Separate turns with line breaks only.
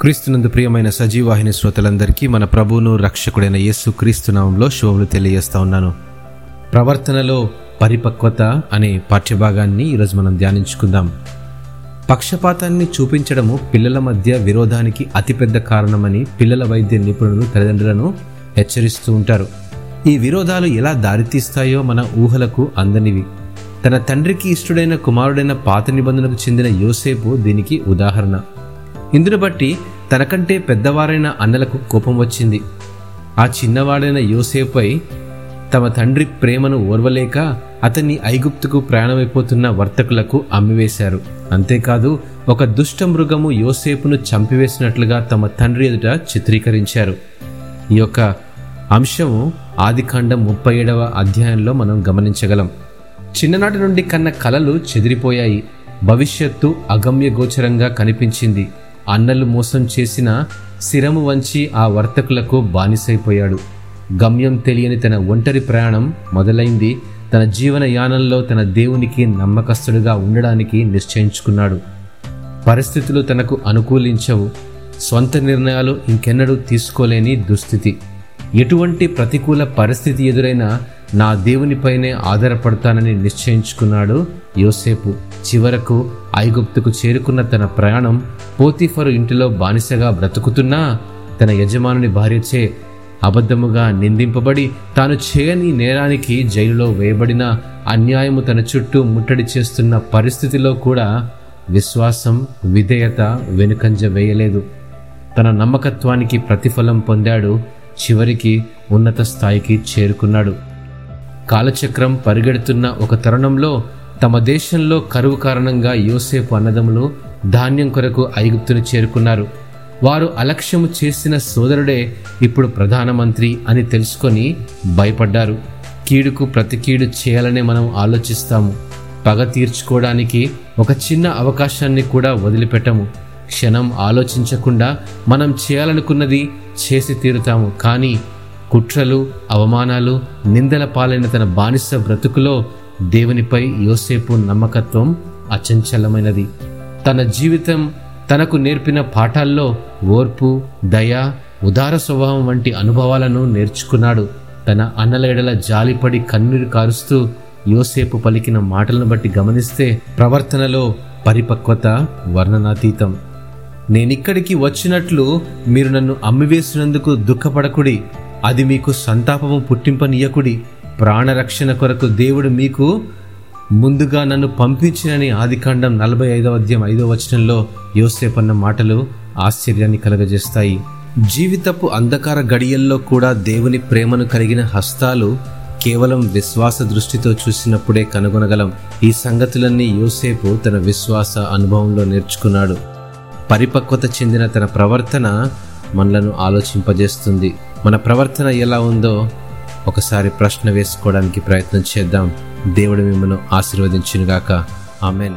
క్రీస్తునందు ప్రియమైన సజీవాహిని శ్రోతలందరికీ మన ప్రభువును రక్షకుడైన యేసు క్రీస్తునామంలో శుభములు తెలియజేస్తా ఉన్నాను. ప్రవర్తనలో పరిపక్వత అనే పాఠ్యభాగాన్ని ఈరోజు మనం ధ్యానించుకుందాం. పక్షపాతాన్ని చూపించడము పిల్లల మధ్య విరోధానికి అతిపెద్ద కారణమని పిల్లల వైద్య నిపుణులు తల్లిదండ్రులను హెచ్చరిస్తూ ఉంటారు. ఈ విరోధాలు ఎలా దారితీస్తాయో మన ఊహలకు అందనివి తన తండ్రికి ఇష్టడైన కుమారుడైన పాత నిబంధనకు చెందిన యోసేపు దీనికి ఉదాహరణ. ఇందును బట్టి తనకంటే పెద్దవారైన అన్నలకు కోపం వచ్చింది. ఆ చిన్నవాడైన యోసేపై తమ తండ్రి ప్రేమను ఓర్వలేక అతన్ని ఐగుప్తుకు ప్రయాణమైపోతున్న వర్తకులకు అమ్మివేశారు. అంతేకాదు ఒక దుష్ట మృగము యోసేపును చంపివేసినట్లుగా తమ తండ్రి ఎదుట చిత్రీకరించారు. ఈ యొక్క అంశము ఆదికాండం ముప్పై ఏడవ అధ్యాయంలో మనం గమనించగలం. చిన్ననాటి నుండి కన్న కలలు చెదిరిపోయాయి. భవిష్యత్తు అగమ్య గోచరంగా కనిపించింది. అన్నలు మోసం చేసిన శిరము వంచి ఆ వర్తకులకు బానిసైపోయాడు. గమ్యం తెలియని తన ఒంటరి ప్రయాణం మొదలైంది. తన జీవన యానంలో తన దేవునికి నమ్మకస్తుడిగా ఉండడానికి నిశ్చయించుకున్నాడు. పరిస్థితులు తనకు అనుకూలించవు. స్వంత నిర్ణయాలు ఇంకెన్నడూ తీసుకోలేని దుస్థితి. ఎటువంటి ప్రతికూల పరిస్థితి ఎదురైనా నా దేవునిపైనే ఆధారపడతానని నిశ్చయించుకున్నాడు యోసేపు. చివరకు ఐగుప్తుకు చేరుకున్న తన ప్రయాణం పోతిఫరు ఇంటిలో బానిసగా బ్రతుకుతున్నా తన యజమానుని భార్యచే అబద్ధముగా నిందింపబడి తాను చేయని నేరానికి జైలులో వేయబడిన అన్యాయము తన చుట్టూ ముట్టడి చేస్తున్న పరిస్థితిలో కూడా విశ్వాసం విధేయత వెనుకంజ వేయలేదు. తన నమ్మకత్వానికి ప్రతిఫలం పొందాడు. చివరికి ఉన్నత స్థాయికి చేరుకున్నాడు. కాలచక్రం పరిగెడుతున్న ఒక తరుణంలో తమ దేశంలో కరువు కారణంగా యోసేపు అన్నదములు ధాన్యం కొరకు ఐగుప్తును చేరుకున్నారు. వారు అలక్ష్యము చేసిన సోదరుడే ఇప్పుడు ప్రధానమంత్రి అని తెలుసుకొని భయపడ్డారు. కీడుకు ప్రతి కీడు చేయాలని మనం ఆలోచిస్తాము. పగ తీర్చుకోవడానికి ఒక చిన్న అవకాశాన్ని కూడా వదిలిపెట్టము. క్షణం ఆలోచించకుండా మనం చేయాలనుకున్నది చేసి తీరుతాము. కానీ కుట్రలు అవమానాలు నిందల పాలైన తన బానిస బ్రతుకులో దేవునిపై యోసేపు నమ్మకత్వం అచంచలమైనది. తన జీవితం తనకు నేర్పిన పాఠాల్లో ఓర్పు దయ ఉదార స్వభావం వంటి అనుభవాలను నేర్చుకున్నాడు. తన అన్నల ఎడల జాలిపడి కన్నీరు కారుస్తూ యోసేపు పలికిన మాటలను బట్టి గమనిస్తే ప్రవర్తనలో పరిపక్వత వర్ణనాతీతం. నేనిక్కడికి వచ్చినట్లు మీరు నన్ను అమ్మివేసినందుకు దుఃఖపడకుడి. అది మీకు సంతాపము పుట్టింపనీయకుడి ప్రాణరక్షణ కొరకు దేవుడు మీకు ముందుగా నన్ను పంపించినని ఆదికాండం నలభై ఐదవ అధ్యాయం ఐదవ వచనంలో యోసేపన్న మాటలు ఆశ్చర్యాన్ని కలగజేస్తాయి. జీవితపు అంధకార గడియల్లో కూడా దేవుని ప్రేమను కలిగిన హస్తాలు కేవలం విశ్వాస దృష్టితో చూసినప్పుడే కనుగొనగలం. ఈ సంగతులన్నీ యోసేపు తన విశ్వాస అనుభవంలో నేర్చుకున్నాడు. పరిపక్వత చెందిన తన ప్రవర్తన మనలను ఆలోచింపజేస్తుంది. మన ప్రవర్తన ఎలా ఉందో ఒకసారి ప్రశ్న వేసుకోవడానికి ప్రయత్నం చేద్దాం. దేవుడు మిమ్మల్ని ఆశీర్వదించినగాక. ఆమెన్.